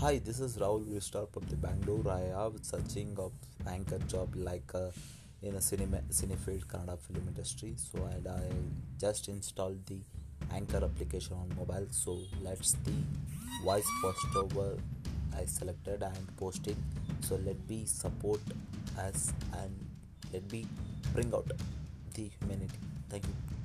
Hi, this is Rahul Vistar from the Bangalore. I have searching of anchor job like uh, in a cinema cinefield Kannada film industry. So and I just installed the anchor application on mobile. So let's the voice post over I selected and posting. So let me support us and let me bring out the humanity. Thank you.